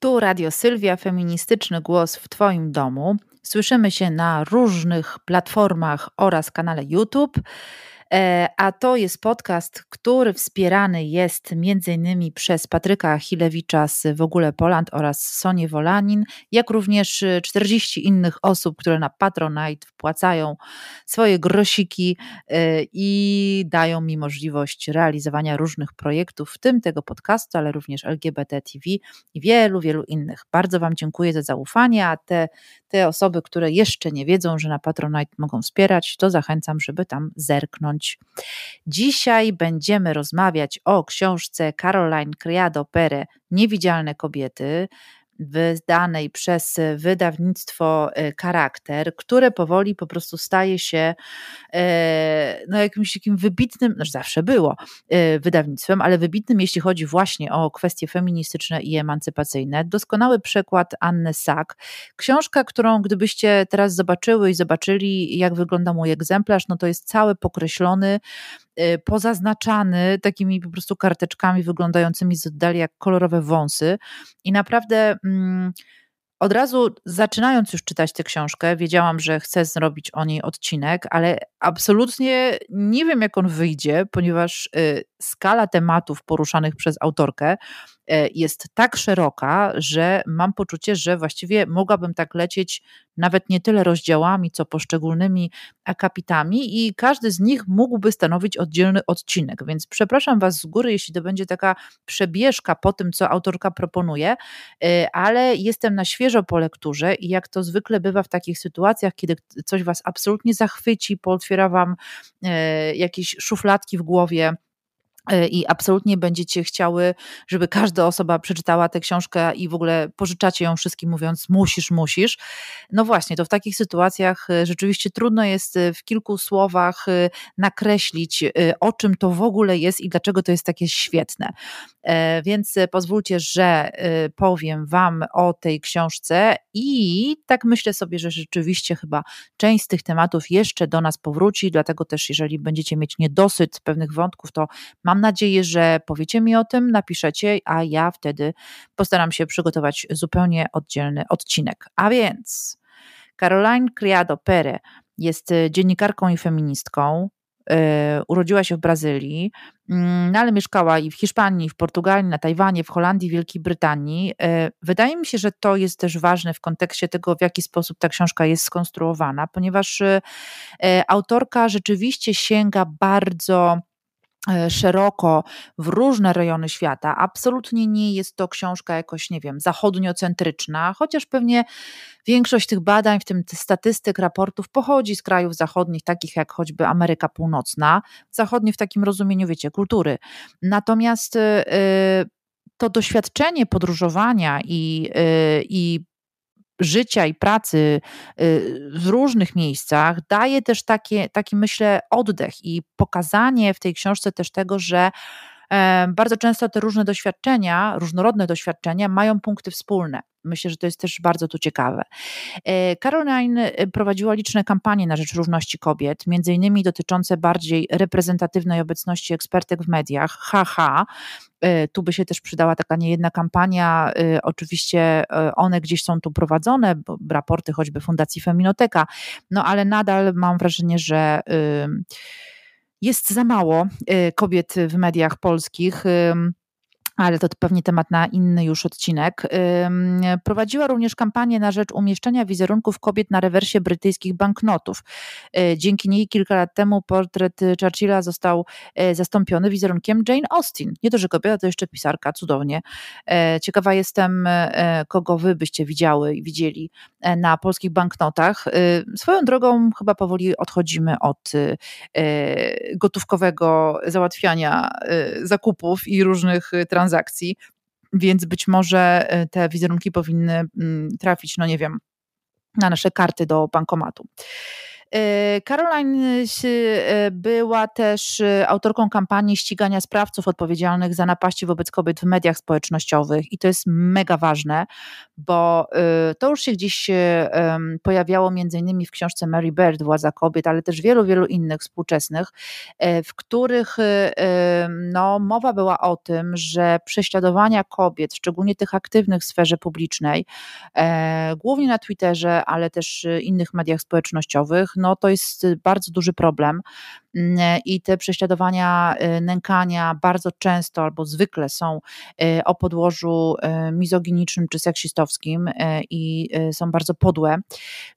Tu Radio Sylwia, feministyczny głos w Twoim domu. Słyszymy się na różnych platformach oraz kanale YouTube. E, a to jest podcast, który wspierany jest innymi przez Patryka Chilewicza z W ogóle Poland oraz Sonię Wolanin, jak również 40 innych osób, które na Patronite wpłacają swoje grosiki e, i dają mi możliwość realizowania różnych projektów, w tym tego podcastu, ale również LGBT TV i wielu, wielu innych. Bardzo Wam dziękuję za zaufanie, a te, te osoby, które jeszcze nie wiedzą, że na Patronite mogą wspierać, to zachęcam, żeby tam zerknąć Dzisiaj będziemy rozmawiać o książce Caroline Criado Pere Niewidzialne kobiety wydanej przez wydawnictwo e, Charakter, które powoli po prostu staje się e, no, jakimś takim wybitnym, no, zawsze było e, wydawnictwem, ale wybitnym, jeśli chodzi właśnie o kwestie feministyczne i emancypacyjne. Doskonały przykład Anny Sack. Książka, którą gdybyście teraz zobaczyły i zobaczyli, jak wygląda mój egzemplarz, no to jest cały pokreślony, Y, pozaznaczany takimi po prostu karteczkami wyglądającymi z oddali jak kolorowe wąsy. I naprawdę. Mm, od razu zaczynając już czytać tę książkę, wiedziałam, że chcę zrobić o niej odcinek, ale absolutnie nie wiem, jak on wyjdzie, ponieważ y, skala tematów poruszanych przez autorkę y, jest tak szeroka, że mam poczucie, że właściwie mogłabym tak lecieć nawet nie tyle rozdziałami, co poszczególnymi akapitami i każdy z nich mógłby stanowić oddzielny odcinek. Więc przepraszam Was z góry, jeśli to będzie taka przebieżka po tym, co autorka proponuje, y, ale jestem na świeżo po lekturze i jak to zwykle bywa w takich sytuacjach, kiedy coś Was absolutnie zachwyci, pootwiera Wam y, jakieś szufladki w głowie, E, i absolutnie będziecie chciały, żeby każda osoba przeczytała tę książkę i w ogóle pożyczacie ją wszystkim, mówiąc musisz, musisz. No właśnie, to w takich sytuacjach e, rzeczywiście trudno jest e, w kilku słowach nakreślić, o czym to w ogóle jest i dlaczego to jest takie świetne. Więc pozwólcie, że powiem Wam o tej książce i tak myślę sobie, że rzeczywiście chyba część z tych tematów jeszcze do nas powróci, dlatego też jeżeli będziecie mieć niedosyt pewnych wątków, to mam Mam nadzieję, że powiecie mi o tym, napiszecie, a ja wtedy postaram się przygotować zupełnie oddzielny odcinek. A więc Caroline Criado Pere jest e, dziennikarką i feministką. E, urodziła się w Brazylii, mm, no ale mieszkała i w Hiszpanii, w Portugalii, na Tajwanie, w Holandii, Wielkiej Brytanii. E, wydaje mi się, że to jest też ważne w kontekście tego, w jaki sposób ta książka jest skonstruowana, ponieważ autorka rzeczywiście sięga bardzo szeroko w różne rejony świata. Absolutnie nie jest to książka jakoś, nie wiem, zachodniocentryczna, chociaż pewnie większość tych badań, w tym statystyk, raportów pochodzi z krajów zachodnich, takich jak choćby Ameryka Północna, zachodnie w takim rozumieniu, wiecie, kultury. Natomiast yy, to doświadczenie podróżowania i, yy, i życia i pracy y, w różnych miejscach daje też takie, taki, myślę, oddech i pokazanie w tej książce też tego, że bardzo często te różne doświadczenia, różnorodne doświadczenia mają punkty wspólne. Myślę, że to jest też bardzo tu ciekawe. E, Caroline e, prowadziła liczne kampanie na rzecz równości kobiet, między innymi dotyczące bardziej reprezentatywnej obecności ekspertek w mediach, haha. E, tu by się też przydała taka niejedna kampania. Oczywiście one gdzieś są tu prowadzone, raporty choćby Fundacji Feminoteka, no ale nadal mam wrażenie, że jest za mało kobiet w mediach polskich ale to pewnie temat na inny już odcinek. Prowadziła również kampanię na rzecz umieszczenia wizerunków kobiet na rewersie brytyjskich banknotów. Y, dzięki niej kilka lat temu portret Churchilla został y, zastąpiony wizerunkiem Jane Austen. Nie to, że kobieta, to jeszcze pisarka, cudownie. Y, ciekawa jestem, kogo wy byście widziały i widzieli na polskich banknotach. Swoją drogą chyba powoli odchodzimy od gotówkowego załatwiania zakupów i różnych transakcji transakcji, więc być może e, te wizerunki powinny mm, trafić, no nie wiem, na nasze karty do bankomatu. E, Caroline e, była też e, autorką kampanii ścigania sprawców odpowiedzialnych za napaści wobec kobiet w mediach społecznościowych i to jest mega ważne, bo to już się gdzieś pojawiało między innymi w książce Mary Bird, Władza kobiet, ale też wielu, wielu innych współczesnych, w których no, mowa była o tym, że prześladowania kobiet, szczególnie tych aktywnych w sferze publicznej, głównie na Twitterze, ale też innych mediach społecznościowych, no to jest bardzo duży problem i te prześladowania, y, nękania bardzo często albo zwykle są y, o podłożu mizoginicznym czy seksistowskim i są bardzo podłe,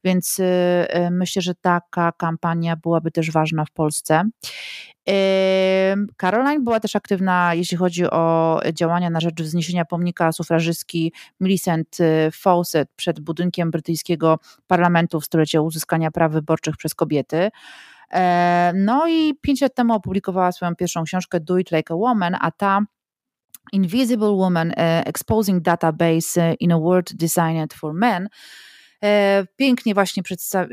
więc myślę, że taka kampania byłaby też ważna w Polsce. Caroline była też aktywna, jeśli chodzi o działania na rzecz wzniesienia pomnika sufrażystki Millicent Fawcett przed budynkiem brytyjskiego parlamentu w stulecie uzyskania praw wyborczych przez kobiety. No i pięć lat temu opublikowała swoją pierwszą książkę Do It Like a Woman, a ta Invisible Woman Exposing Database in a World Designed for Men E, pięknie właśnie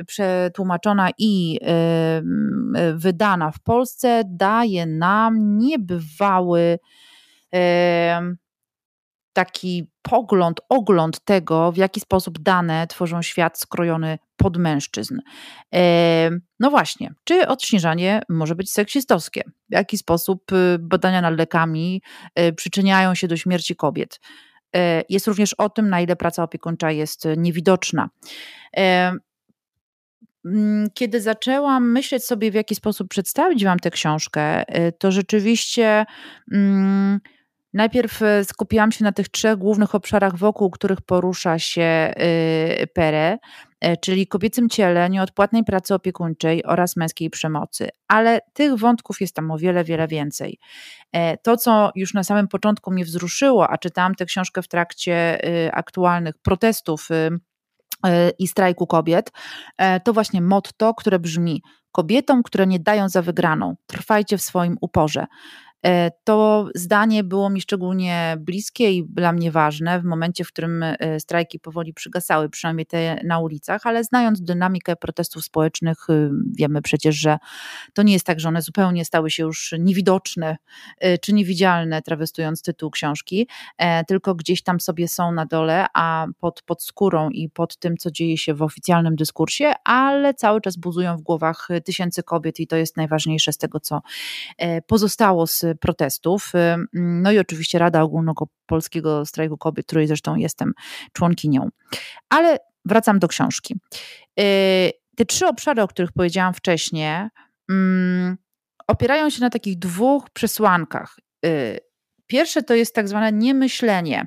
przetłumaczona i e, wydana w Polsce, daje nam niebywały taki pogląd, ogląd tego, w jaki sposób dane tworzą świat skrojony pod mężczyzn. No właśnie, czy odśnieżanie może być seksistowskie? W jaki sposób y, badania nad lekami y, przyczyniają się do śmierci kobiet? E, jest również o tym, na ile praca opiekuńcza jest niewidoczna. Mm, kiedy zaczęłam myśleć sobie, w jaki sposób przedstawić Wam tę książkę, to rzeczywiście. Hmm, Najpierw e, skupiłam się na tych trzech głównych obszarach, wokół których porusza się y, Pere, e, czyli kobiecym ciele, nieodpłatnej pracy opiekuńczej oraz męskiej przemocy. Ale tych wątków jest tam o wiele, wiele więcej. E, to, co już na samym początku mnie wzruszyło, a czytałam tę książkę w trakcie y, aktualnych protestów y, i strajku kobiet, to właśnie motto, które brzmi: Kobietom, które nie dają za wygraną, trwajcie w swoim uporze. E, to zdanie było mi szczególnie bliskie i dla mnie ważne w momencie, w którym e, strajki powoli przygasały, przynajmniej te na ulicach, ale znając dynamikę protestów społecznych, y, wiemy przecież, że to nie jest tak, że one zupełnie stały się już niewidoczne y, czy niewidzialne, trawestując tytuł książki, e, tylko gdzieś tam sobie są na dole, a pod, pod skórą i pod tym, co dzieje się w oficjalnym dyskursie, ale cały czas buzują w głowach tysięcy kobiet i to jest najważniejsze z tego, co pozostało z protestów. Y, no i oczywiście Rada Ogólnopolskiego Strajku Kobiet, której zresztą jestem członkinią. Ale wracam do książki. Y, te trzy obszary, o których powiedziałam wcześniej, mm, opierają się na takich dwóch przesłankach. Y, pierwsze to jest tak zwane niemyślenie,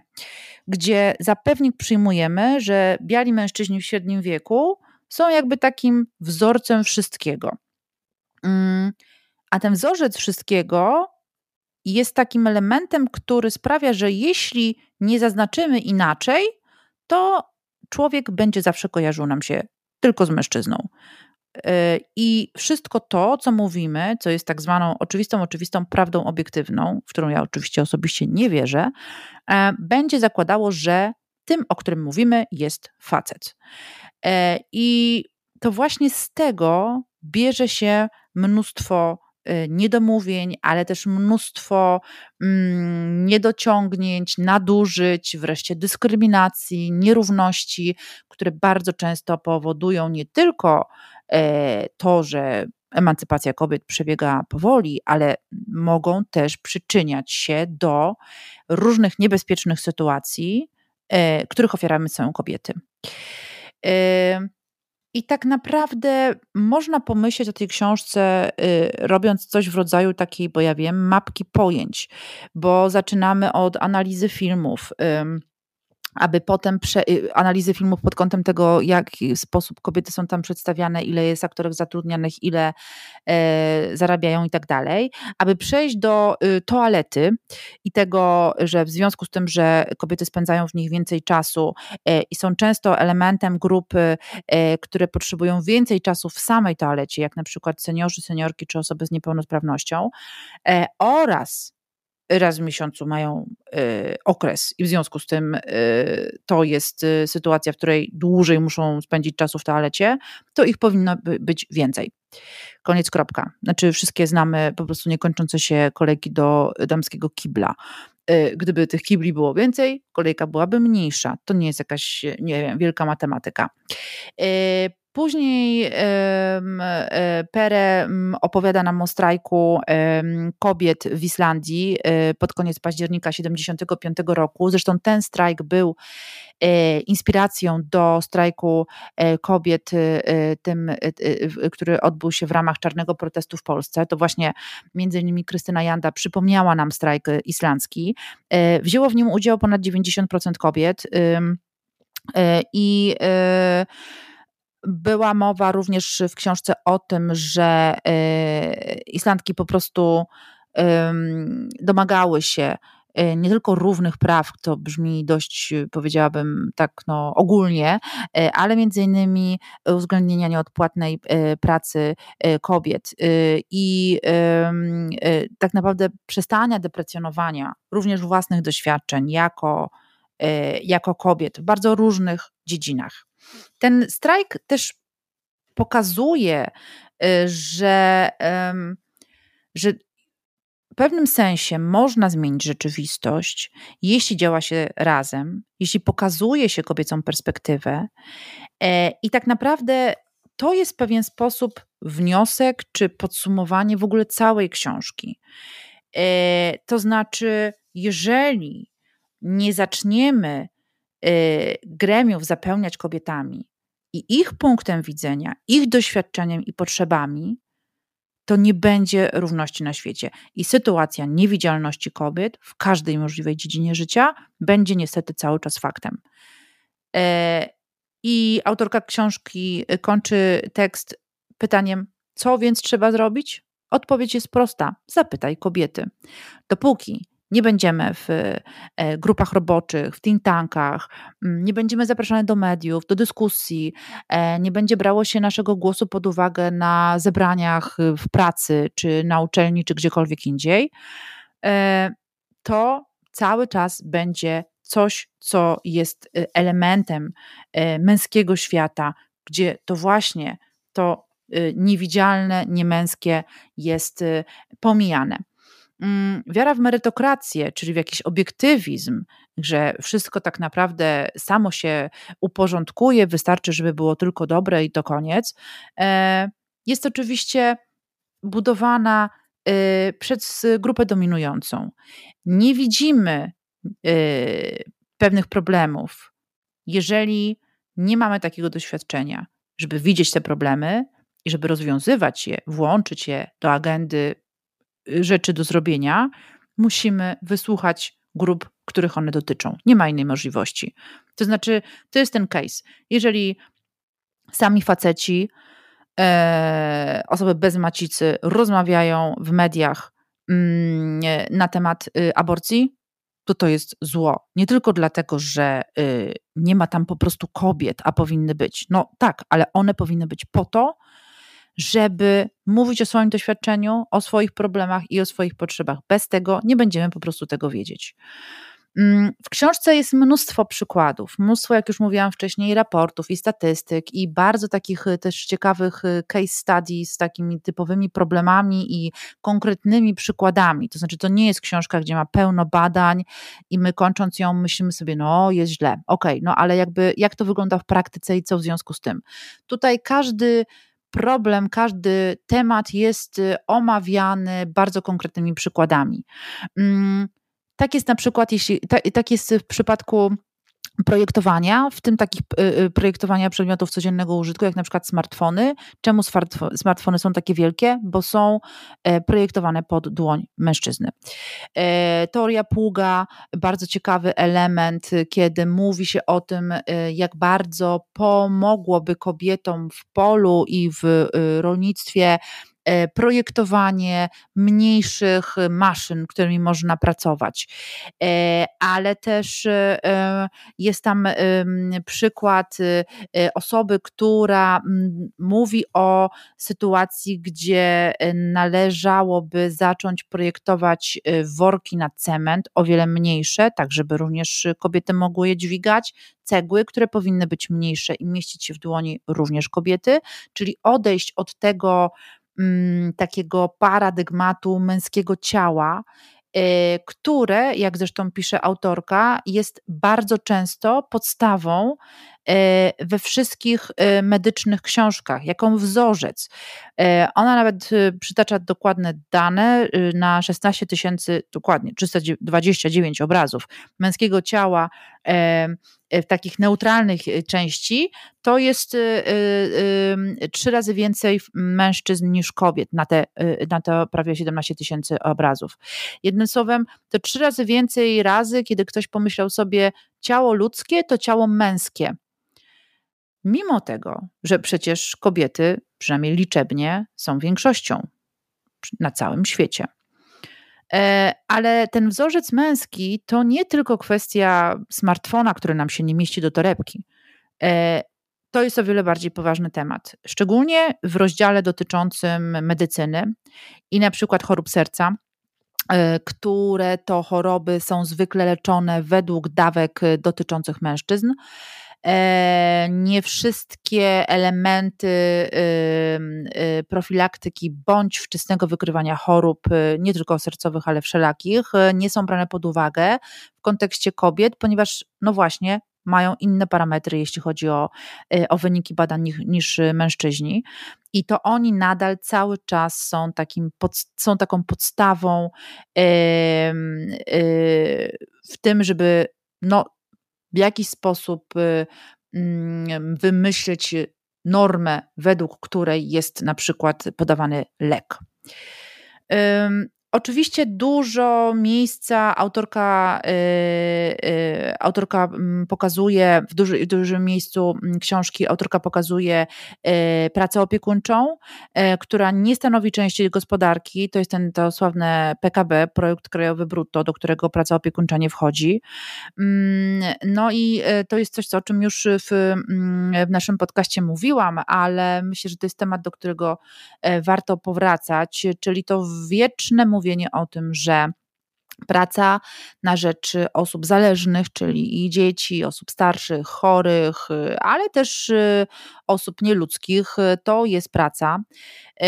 gdzie za pewnik przyjmujemy, że biali mężczyźni w średnim wieku są jakby takim wzorcem wszystkiego. Mm, a ten wzorzec wszystkiego jest takim elementem, który sprawia, że jeśli nie zaznaczymy inaczej, to człowiek będzie zawsze kojarzył nam się tylko z mężczyzną. E, I wszystko to, co mówimy, co jest tak zwaną oczywistą, oczywistą prawdą obiektywną, w którą ja oczywiście osobiście nie wierzę, e, będzie zakładało, że tym, o którym mówimy, jest facet. E, I to właśnie z tego bierze się mnóstwo niedomówień, ale też mnóstwo mm, niedociągnięć, nadużyć, wreszcie dyskryminacji, nierówności, które bardzo często powodują nie tylko e, to, że emancypacja kobiet przebiega powoli, ale mogą też przyczyniać się do różnych niebezpiecznych sytuacji, e, których ofiarami są kobiety. I tak naprawdę można pomyśleć o tej książce, y, robiąc coś w rodzaju takiej, bo ja wiem, mapki pojęć, bo zaczynamy od analizy filmów. Y, aby potem prze, y, analizy filmów pod kątem tego, jak sposób kobiety są tam przedstawiane, ile jest aktorek zatrudnianych, ile e, zarabiają i tak dalej, aby przejść do y, toalety i tego, że w związku z tym, że kobiety spędzają w nich więcej czasu e, i są często elementem grupy, e, które potrzebują więcej czasu w samej toalecie, jak na przykład seniorzy, seniorki czy osoby z niepełnosprawnością, e, oraz raz w miesiącu mają okres i w związku z tym to jest sytuacja, w której dłużej muszą spędzić czasu w toalecie, to ich powinno być więcej. Koniec, kropka. Znaczy, wszystkie znamy po prostu niekończące się kolejki do damskiego kibla. Y, gdyby tych kibli było więcej, kolejka byłaby mniejsza. To nie jest jakaś, nie wiem, wielka matematyka. Później e, Pere opowiada nam o strajku kobiet w Islandii y, pod koniec października 1975 roku. Zresztą ten strajk był E, inspiracją do strajku e, kobiet, e, tym, który odbył się w ramach czarnego protestu w Polsce. To właśnie między innymi Krystyna Janda przypomniała nam strajk islandzki. Wzięło w nim udział ponad 90% kobiet i była mowa również w książce o tym, że Islandki po prostu domagały się E, nie tylko równych praw, to brzmi dość, powiedziałabym tak no, ogólnie, e, ale między innymi uwzględnienia nieodpłatnej pracy kobiet i tak naprawdę przestania deprecjonowania również własnych doświadczeń jako, jako kobiet w bardzo różnych dziedzinach. Ten strajk też pokazuje, że, że w pewnym sensie można zmienić rzeczywistość, jeśli działa się razem, jeśli pokazuje się kobiecą perspektywę. E, I tak naprawdę to jest w pewien sposób wniosek czy podsumowanie w ogóle całej książki. E, to znaczy, jeżeli nie zaczniemy gremiów zapełniać kobietami i ich punktem widzenia, ich doświadczeniem i potrzebami, to nie będzie równości na świecie. I sytuacja niewidzialności kobiet w każdej możliwej dziedzinie życia będzie niestety cały czas faktem. E, I autorka książki kończy tekst pytaniem: Co więc trzeba zrobić? Odpowiedź jest prosta: zapytaj kobiety. Dopóki nie będziemy w e, grupach roboczych, w think tankach, mm, nie będziemy zapraszane do mediów, do dyskusji, e, nie będzie brało się naszego głosu pod uwagę na zebraniach w pracy, czy na uczelni, czy gdziekolwiek indziej, e, to cały czas będzie coś, co jest elementem męskiego świata, gdzie to właśnie to niewidzialne, niemęskie jest pomijane. Mm, wiara w merytokrację, czyli w jakiś obiektywizm, że wszystko tak naprawdę samo się uporządkuje, wystarczy, żeby było tylko dobre i to koniec, e, jest oczywiście budowana e, przez grupę dominującą. Nie widzimy e, pewnych problemów, jeżeli nie mamy takiego doświadczenia, żeby widzieć te problemy i żeby rozwiązywać je, włączyć je do agendy rzeczy do zrobienia, musimy wysłuchać grup, których one dotyczą. Nie ma innej możliwości. To znaczy, to jest ten case. Jeżeli sami faceci, e, osoby bez macicy rozmawiają w mediach mm, na temat y, aborcji, to to jest zło. Nie tylko dlatego, że y, nie ma tam po prostu kobiet, a powinny być. No tak, ale one powinny być po to, żeby mówić o swoim doświadczeniu, o swoich problemach i o swoich potrzebach. Bez tego nie będziemy po prostu tego wiedzieć. Mm, w książce jest mnóstwo przykładów, mnóstwo, jak już mówiłam wcześniej, raportów i statystyk, i bardzo takich y, też ciekawych y, case studies z takimi typowymi problemami i konkretnymi przykładami. To znaczy, to nie jest książka, gdzie ma pełno badań i my kończąc ją myślimy sobie, no jest źle, okej, okay, no ale jakby jak to wygląda w praktyce i co w związku z tym. Tutaj każdy problem, każdy temat jest y, omawiany bardzo konkretnymi przykładami. Mm, tak jest na przykład, jeśli, tak, tak jest w przypadku projektowania, w tym takich y, y, projektowania przedmiotów codziennego użytku, jak na przykład smartfony. Czemu smartfony są takie wielkie? Bo są e, projektowane pod dłoń mężczyzny. E, teoria pługa, bardzo ciekawy element, kiedy mówi się o tym, e, jak bardzo pomogłoby kobietom w polu i w rolnictwie projektowanie mniejszych maszyn, którymi można pracować. Ale też jest tam przykład osoby, która mówi o sytuacji, gdzie należałoby zacząć projektować worki na cement, o wiele mniejsze, tak żeby również kobiety mogły je dźwigać, cegły, które powinny być mniejsze i mieścić się w dłoni również kobiety, czyli odejść od tego takiego paradygmatu męskiego ciała, y, które, jak zresztą pisze autorka, jest bardzo często podstawą E, we wszystkich e, medycznych książkach, jaką wzorzec. E, ona nawet przytacza dokładne dane na 16 tysięcy, dokładnie 329 obrazów męskiego ciała takich neutralnych części, to jest trzy razy więcej mężczyzn niż kobiet na te, na te prawie 17 tysięcy obrazów. Jednym słowem, to trzy razy więcej razy, kiedy ktoś pomyślał sobie, ciało ludzkie to ciało męskie. Mimo tego, że przecież kobiety, przynajmniej liczebnie, są większością na całym świecie. E, ale ten wzorzec męski to nie tylko kwestia smartfona, który nam się nie mieści do torebki. E, to jest o wiele bardziej poważny temat, szczególnie w rozdziale dotyczącym medycyny i na przykład chorób serca, e, które to choroby są zwykle leczone według dawek dotyczących mężczyzn. E, nie wszystkie elementy y, profilaktyki bądź wczesnego wykrywania chorób, y, nie tylko sercowych, ale wszelakich, y, nie są brane pod uwagę w kontekście kobiet, ponieważ, no właśnie, mają inne parametry, jeśli chodzi o, o wyniki badań niż, mężczyźni. I to oni nadal cały czas są, takim pod, są taką podstawą w tym, żeby no, w jakiś sposób y, mm, wymyśleć normę, według której jest na przykład podawany lek. Oczywiście dużo miejsca autorka, yy, yy, autorka mm, pokazuje, w, duży, w dużym miejscu mm, książki autorka pokazuje yy, pracę opiekuńczą, y, która nie stanowi części gospodarki, to jest ten to sławne PKB, Projekt Krajowy Brutto, do którego praca opiekuńcza nie wchodzi. Mm, no i y, to jest coś, o czym już w, w naszym podcaście mówiłam, ale myślę, że to jest temat, do którego y, warto powracać, czyli to wieczne mówienie o tym, że praca na rzecz osób zależnych, czyli i dzieci, osób starszych, chorych, ale też y, osób nieludzkich, to jest praca. Y,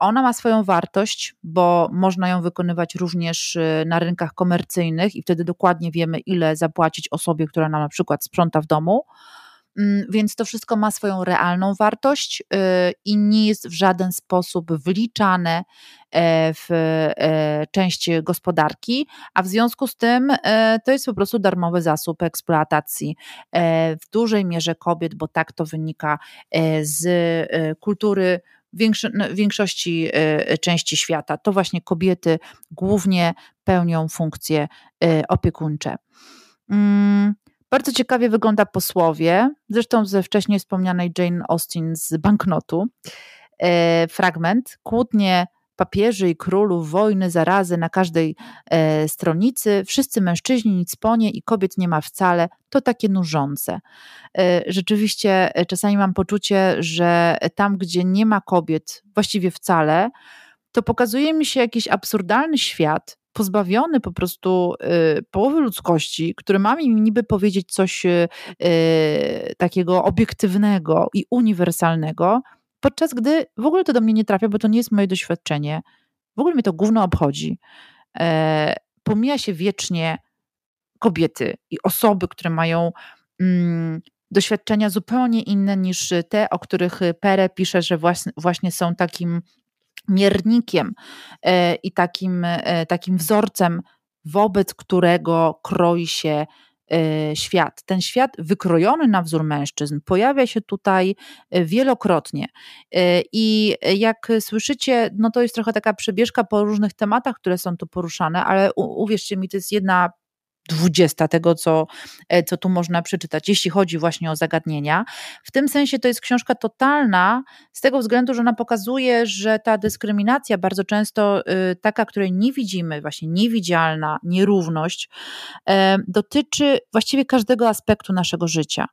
ona ma swoją wartość, bo można ją wykonywać również y, na rynkach komercyjnych i wtedy dokładnie wiemy, ile zapłacić osobie, która nam na przykład sprząta w domu więc to wszystko ma swoją realną wartość y, i nie jest w żaden sposób wliczane e, w e, część gospodarki, a w związku z tym e, to jest po prostu darmowy zasób eksploatacji w dużej mierze kobiet, bo tak to wynika z kultury no, większości części świata. To właśnie kobiety głównie pełnią funkcje opiekuńcze. Bardzo ciekawie wygląda posłowie, zresztą ze wcześniej wspomnianej Jane Austen z banknotu. E, fragment. Kłótnie papieży i królów, wojny, zarazy na każdej e, stronicy, wszyscy mężczyźni, nic po nie i kobiet nie ma wcale, to takie nużące. E, rzeczywiście e, czasami mam poczucie, że tam, gdzie nie ma kobiet właściwie wcale, to pokazuje mi się jakiś absurdalny świat, pozbawiony po prostu y, połowy ludzkości, który ma mi niby powiedzieć coś y, y, takiego obiektywnego i uniwersalnego, podczas gdy w ogóle to do mnie nie trafia, bo to nie jest moje doświadczenie. W ogóle mnie to gówno obchodzi. E, pomija się wiecznie kobiety i osoby, które mają mm, doświadczenia zupełnie inne niż te, o których Pere pisze, że właśnie, właśnie są takim miernikiem e, i takim, e, takim wzorcem, wobec którego kroi się e, świat. Ten świat wykrojony na wzór mężczyzn pojawia się tutaj wielokrotnie. I jak słyszycie, no to jest trochę taka przebieżka po różnych tematach, które są tu poruszane, ale uwierzcie mi, to jest jedna dwudziesta tego, co, e, co tu można przeczytać, jeśli chodzi właśnie o zagadnienia. W tym sensie to jest książka totalna, z tego względu, że ona pokazuje, że ta dyskryminacja bardzo często y, taka, której nie widzimy, właśnie niewidzialna, nierówność, e, dotyczy właściwie każdego aspektu naszego życia.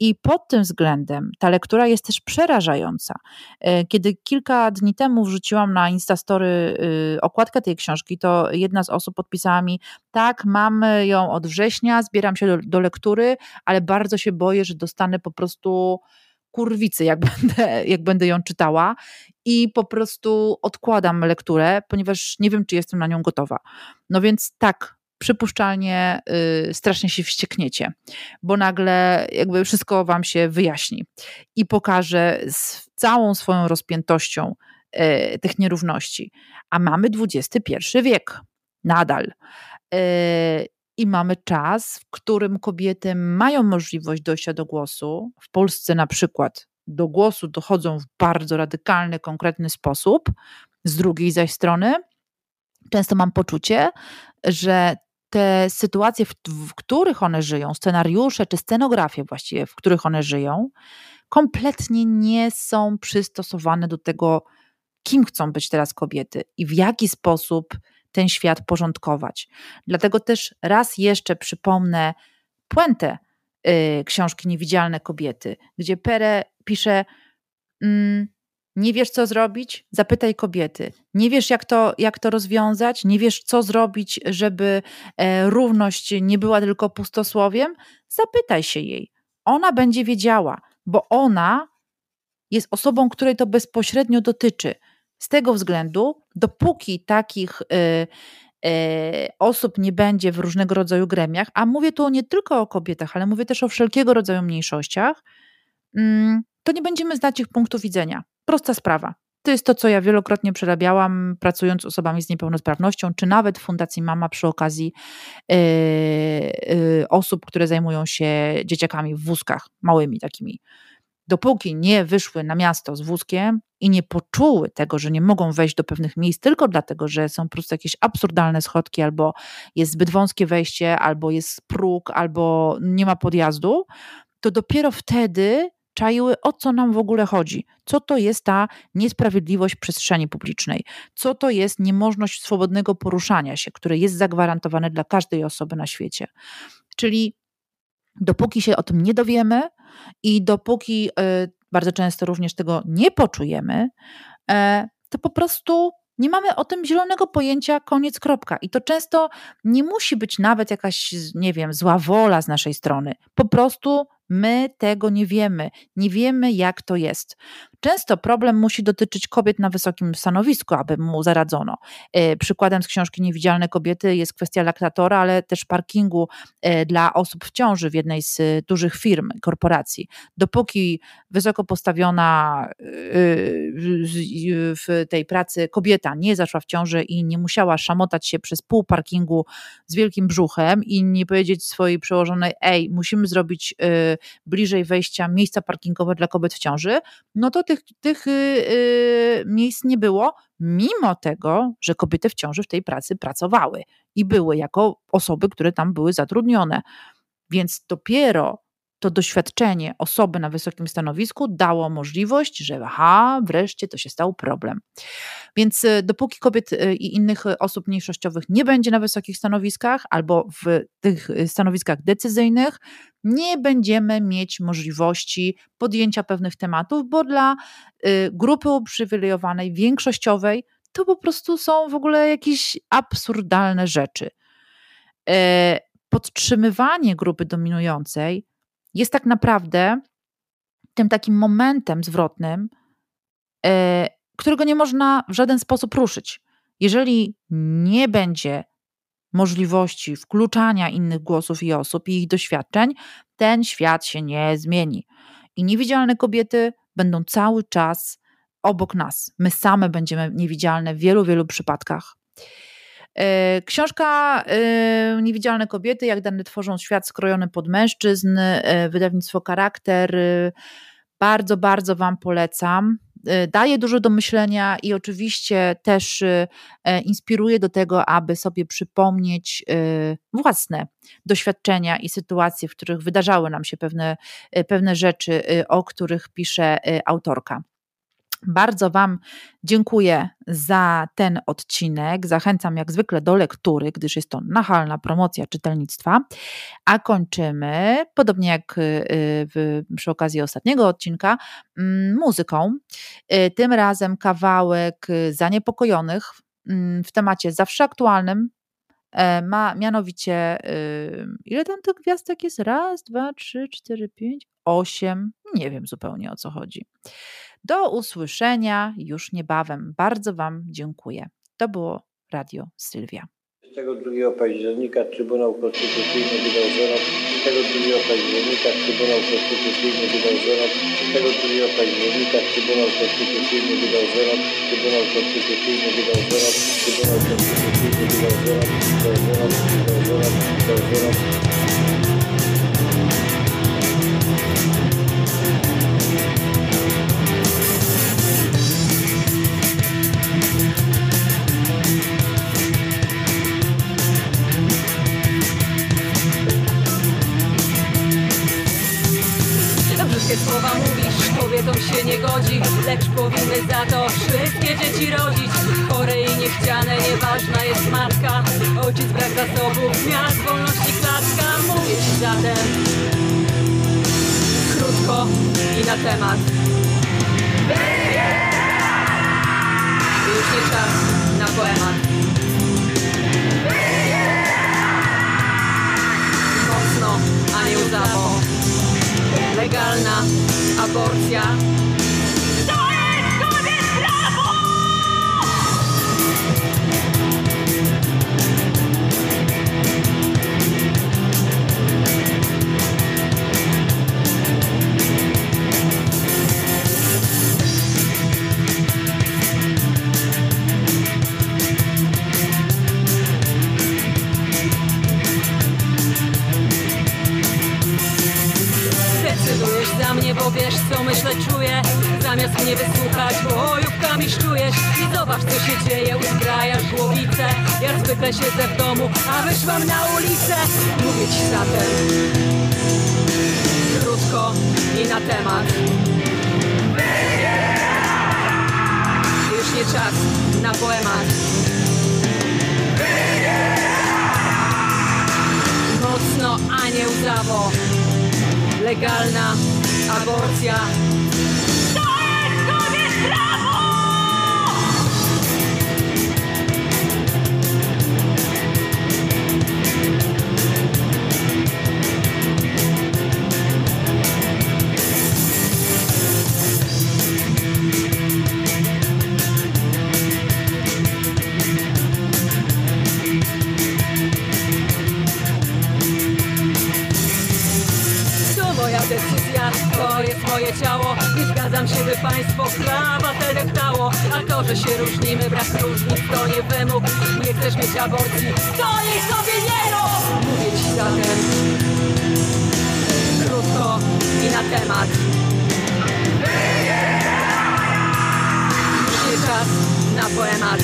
I pod tym względem ta lektura jest też przerażająca. E, kiedy kilka dni temu wrzuciłam na Instastory y, okładkę tej książki, to jedna z osób podpisała mi, tak, mamy ją od września, zbieram się do, do lektury, ale bardzo się boję, że dostanę po prostu kurwicy, jak będę, jak będę ją czytała i po prostu odkładam lekturę, ponieważ nie wiem, czy jestem na nią gotowa. No więc tak, przypuszczalnie y, strasznie się wściekniecie, bo nagle jakby wszystko wam się wyjaśni i pokaże z całą swoją rozpiętością y, tych nierówności. A mamy XXI wiek nadal. Y, i mamy czas, w którym kobiety mają możliwość dojścia do głosu. W Polsce na przykład do głosu dochodzą w bardzo radykalny, konkretny sposób. Z drugiej zaś strony, często mam poczucie, że te sytuacje, w, w których one żyją, scenariusze czy scenografie właściwie, w których one żyją, kompletnie nie są przystosowane do tego, kim chcą być teraz kobiety i w jaki sposób ten świat porządkować. Dlatego też raz jeszcze przypomnę puentę y, książki Niewidzialne kobiety, gdzie Pere pisze mm, nie wiesz, co zrobić? Zapytaj kobiety. Nie wiesz, jak to, jak to rozwiązać? Nie wiesz, co zrobić, żeby e, równość nie była tylko pustosłowiem? Zapytaj się jej. Ona będzie wiedziała, bo ona jest osobą, której to bezpośrednio dotyczy. Z tego względu, dopóki takich y, y, osób nie będzie w różnego rodzaju gremiach, a mówię tu nie tylko o kobietach, ale mówię też o wszelkiego rodzaju mniejszościach, mm, to nie będziemy znać ich punktu widzenia. Prosta sprawa. To jest to, co ja wielokrotnie przerabiałam, pracując z osobami z niepełnosprawnością, czy nawet w Fundacji Mama przy okazji yy, osób, które zajmują się dzieciakami w wózkach, małymi takimi dopóki nie wyszły na miasto z wózkiem i nie poczuły tego, że nie mogą wejść do pewnych miejsc tylko dlatego, że są po prostu jakieś absurdalne schodki, albo jest zbyt wąskie wejście, albo jest próg, albo nie ma podjazdu, to dopiero wtedy czaiły, o co nam w ogóle chodzi. Co to jest ta niesprawiedliwość przestrzeni publicznej? Co to jest niemożność swobodnego poruszania się, które jest zagwarantowane dla każdej osoby na świecie? Czyli dopóki się o tym nie dowiemy, i dopóki y, bardzo często również tego nie poczujemy, e, to po prostu nie mamy o tym zielonego pojęcia, koniec, kropka. I to często nie musi być nawet jakaś, nie wiem, zła wola z naszej strony. Po prostu My tego nie wiemy, nie wiemy jak to jest. Często problem musi dotyczyć kobiet na wysokim stanowisku, aby mu zaradzono. E, przykładem z książki Niewidzialne kobiety jest kwestia laktatora, ale też parkingu e, dla osób w ciąży w jednej z dużych firm, korporacji. Dopóki wysoko postawiona e, w tej pracy kobieta nie zaszła w ciąży i nie musiała szamotać się przez pół parkingu z wielkim brzuchem i nie powiedzieć swojej przełożonej, ej, musimy zrobić bliżej wejścia miejsca parkingowe dla kobiet w ciąży, no to tych, tych yy, miejsc nie było, mimo tego, że kobiety w ciąży w tej pracy pracowały i były jako osoby, które tam były zatrudnione. Więc dopiero to doświadczenie osoby na wysokim stanowisku dało możliwość, że aha, wreszcie to się stał problem. Więc y, dopóki kobiet y, i innych osób mniejszościowych nie będzie na wysokich stanowiskach albo w tych y, stanowiskach decyzyjnych, nie będziemy mieć możliwości podjęcia pewnych tematów, bo dla grupy uprzywilejowanej, większościowej, to po prostu są w ogóle jakieś absurdalne rzeczy. E, podtrzymywanie grupy dominującej jest tak naprawdę tym takim momentem zwrotnym, e, którego nie można w żaden sposób ruszyć. Jeżeli nie będzie możliwości wkluczania innych głosów i osób i ich doświadczeń, ten świat się nie zmieni. I niewidzialne kobiety będą cały czas obok nas. My same będziemy niewidzialne w wielu, wielu przypadkach. E, książka e, Niewidzialne kobiety, jak dane tworzą świat skrojony pod mężczyzn, e, wydawnictwo Charakter. Bardzo, bardzo Wam polecam. daje dużo do myślenia i oczywiście też inspiruje do tego, aby sobie przypomnieć własne doświadczenia i sytuacje, w których wydarzały nam się pewne, pewne rzeczy, o których pisze autorka. Bardzo Wam dziękuję za ten odcinek. Zachęcam jak zwykle do lektury, gdyż jest to nachalna promocja czytelnictwa. A kończymy, podobnie jak y, w, przy okazji ostatniego odcinka, mm, muzyką. Y, tym razem kawałek zaniepokojonych mm, w temacie zawsze aktualnym, e, ma mianowicie, y, ile tam tych gwiazdek jest? Raz, dwa, trzy, cztery, pięć, osiem. Nie wiem zupełnie o co chodzi. Do usłyszenia już niebawem. Bardzo Wam dziękuję. To było Radio Sylwia. 22 października Trybunał Konstytucyjny wydał wyrok. 22 października Trybunał Konstytucyjny wydał wyrok. 22 października Trybunał Konstytucyjny wydał wyrok. Trybunał Konstytucyjny wydał wyrok. Trybunał Konstytucyjny. Wydał wyrok. Wydał wyrok. Wydał wyrok. Kobietom się nie godzi Lecz powinny za to wszystkie dzieci rodzić. Chore i niechciane, nieważna jest matka. Ojciec brak zasobów, miast wolności klatka. Mówię ci zatem Krótko i na temat. Już nie czas na poemat legalna aborcja. Legalna aborcja. Te deptało A to, że się różnimy, brak różnic to nie wymóg. Nie chcesz mieć aborcji, to niech sobie nie rób! Mówię ci zatem Krótko i na temat. Już nie czas na poemat.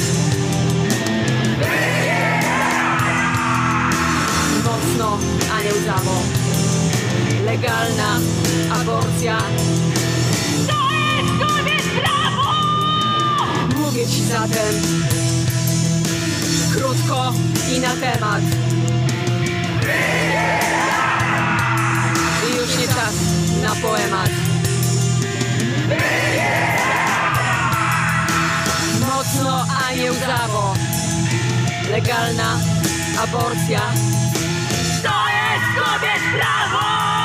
Mocno, a nie łzawo. Legalna aborcja. Ci zatem krótko i na temat. I już nie czas na poemat. Mocno, a nie łzawo. Legalna aborcja. To jest kobiet prawo!